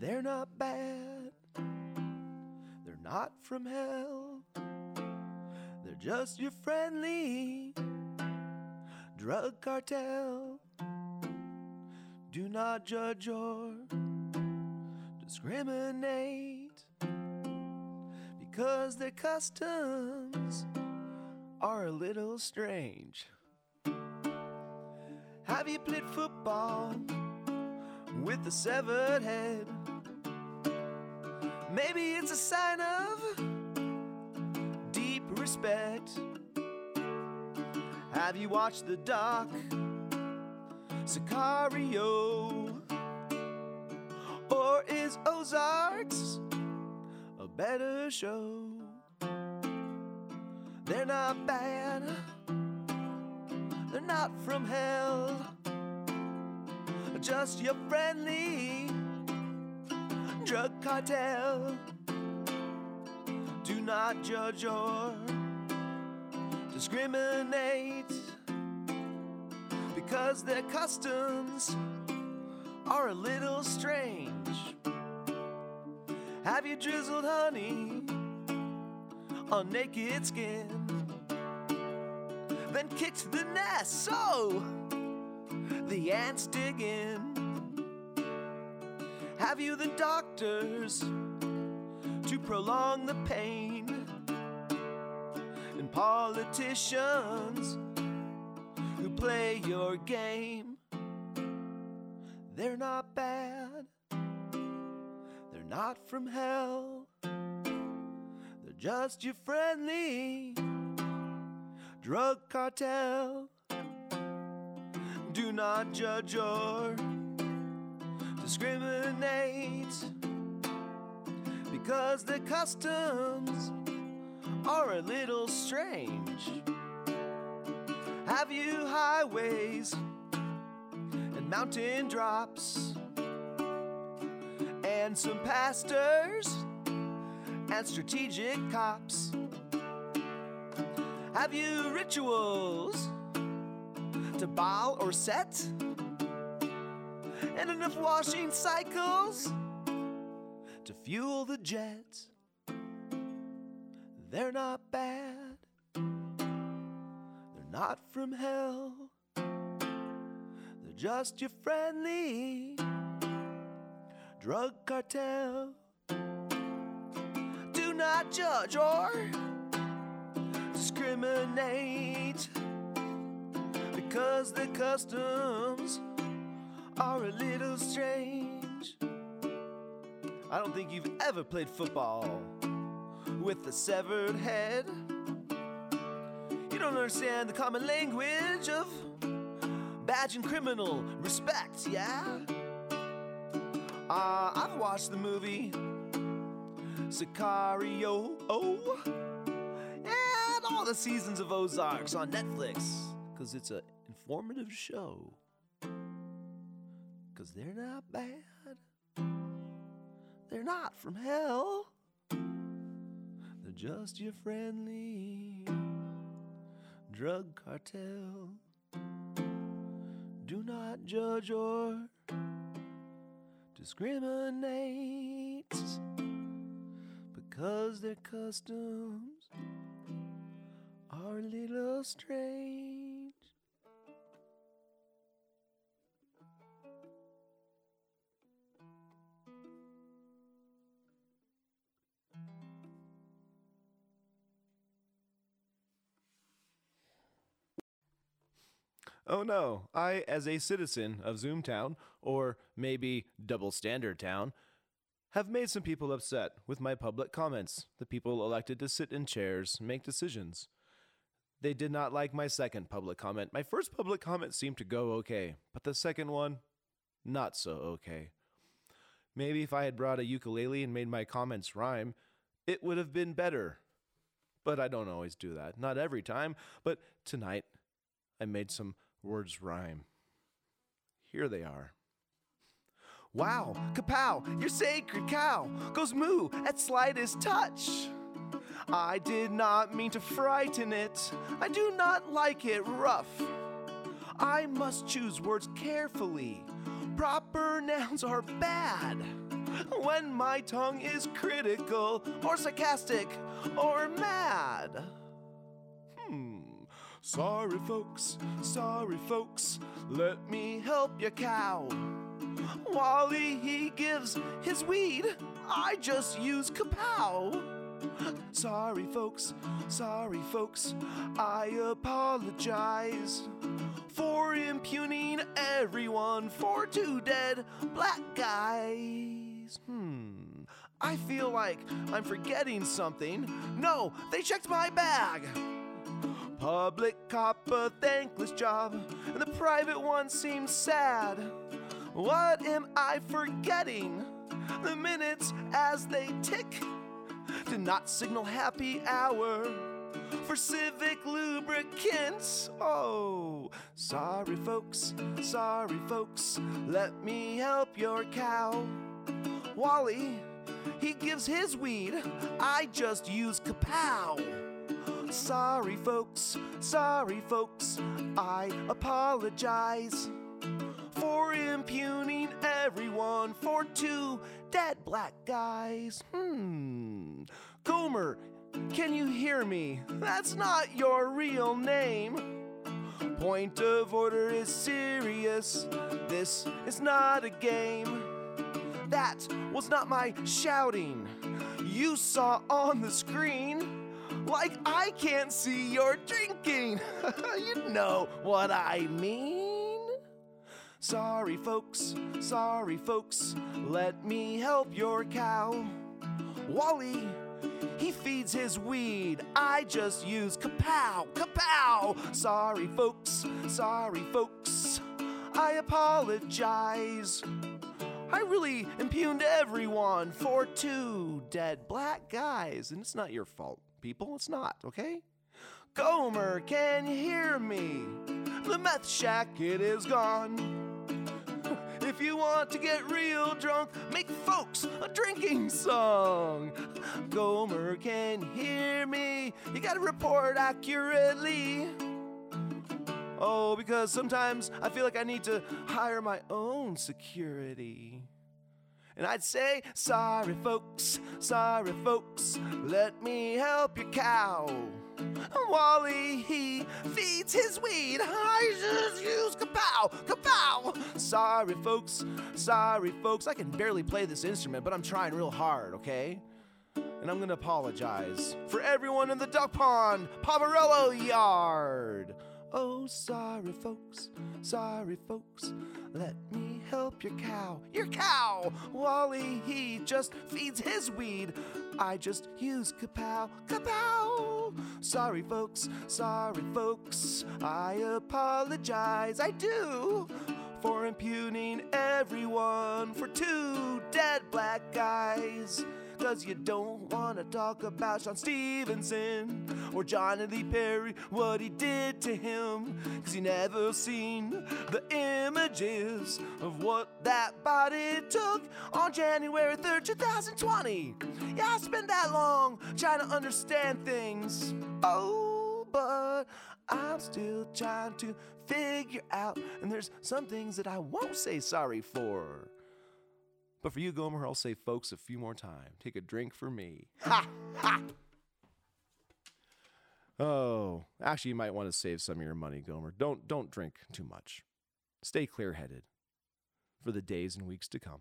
They're not bad. They're not from hell. They're just your friendly drug cartel. Do not judge or discriminate because their customs are a little strange. Have you played football with a severed head? Maybe it's a sign of deep respect. Have you watched the doc Sicario? Or is Ozarks a better show? They're not bad, they're not from hell, just your friendly drug cartel. Do not judge or discriminate because their customs are a little strange. Have you drizzled honey on naked skin? Then kicked the nest so the ants dig in. Have you the doctors to prolong the pain? And politicians who play your game. They're not bad, they're not from hell, they're just your friendly drug cartel. Do not judge or discriminate because the customs are a little strange. Have you highways and mountain drops and some pastors and strategic cops? Have you rituals to Baal or Set? And enough washing cycles to fuel the jets. They're not bad. They're not from hell. They're just your friendly drug cartel. Do not judge or discriminate because the customs are a little strange. I don't think you've ever played football with a severed head. You don't understand the common language of badge and criminal respect, yeah? Uh, I've watched the movie Sicario and all the seasons of Ozarks on Netflix because it's an informative show. Because they're not bad, they're not from hell. They're just your friendly drug cartel. Do not judge or discriminate because their customs are a little strange. Oh no, I, as a citizen of Zoomtown, or maybe Double Standard Town, have made some people upset with my public comments, the people elected to sit in chairs, make decisions. They did not like my second public comment. My first public comment seemed to go okay, but the second one, not so okay. Maybe if I had brought a ukulele and made my comments rhyme, it would have been better. But I don't always do that. Not every time, but tonight I made some words rhyme. Here they are. Wow, kapow, your sacred cow goes moo at slightest touch. I did not mean to frighten it. I do not like it rough. I must choose words carefully. Proper nouns are bad. when my tongue is critical or sarcastic or mad. Hmm. Sorry, folks, sorry, folks, let me help your cow. Wally, he gives his weed, I just use kapow. Sorry, folks, sorry, folks, I apologize for impugning everyone for two dead black guys. Hmm, I feel like I'm forgetting something. No, they checked my bag. Public cop a thankless job, and the private one seems sad. What am I forgetting? The minutes as they tick did not signal happy hour for civic lubricants. Oh, sorry, folks, sorry, folks, let me help your cow. Wally, he gives his weed, I just use kapow. Sorry, folks, sorry, folks, I apologize for impugning everyone for two dead black guys. Hmm. Gomer, can you hear me? That's not your real name. Point of order is serious. This is not a game. That was not my shouting. You saw on the screen. Like I can't see your drinking. you know what I mean. Sorry, folks, sorry, folks, let me help your cow. Wally, he feeds his weed, I just use kapow, kapow. Sorry, folks, sorry, folks, I apologize. I really impugned everyone for two dead black guys, and it's not your fault, people, it's not, okay? Gomer, can you hear me? The meth shack, it is gone. If you want to get real drunk, make folks a drinking song. Gomer, can you hear me? You gotta report accurately. Oh, because sometimes I feel like I need to hire my own security. And I'd say, sorry, folks, sorry, folks, let me help your cow. Wally, he feeds his weed. I just use kapow, kapow. Sorry, folks, sorry, folks. I can barely play this instrument, but I'm trying real hard, okay? And I'm gonna apologize for everyone in the duck pond, Pavarello yard. Sorry, folks, sorry, folks. Let me help your cow. Your cow! Wally, he just feeds his weed. I just use kapow, kapow. Sorry, folks, sorry, folks. I apologize, I do, for impugning everyone for two dead black guys. Cause you don't wanna talk about Sean Stevenson or Johnny Lee Perry, what he did to him. Cause you never seen the images of what that body took on January 3rd, 2020. Yeah, I spent that long trying to understand things. Oh, but I'm still trying to figure out, and there's some things that I won't say sorry for. But for you, Gomer, I'll say folks a few more times. Take a drink for me. Ha! Ha! Oh, actually, you might want to save some of your money, Gomer. Don't don't drink too much. Stay clear-headed for the days and weeks to come.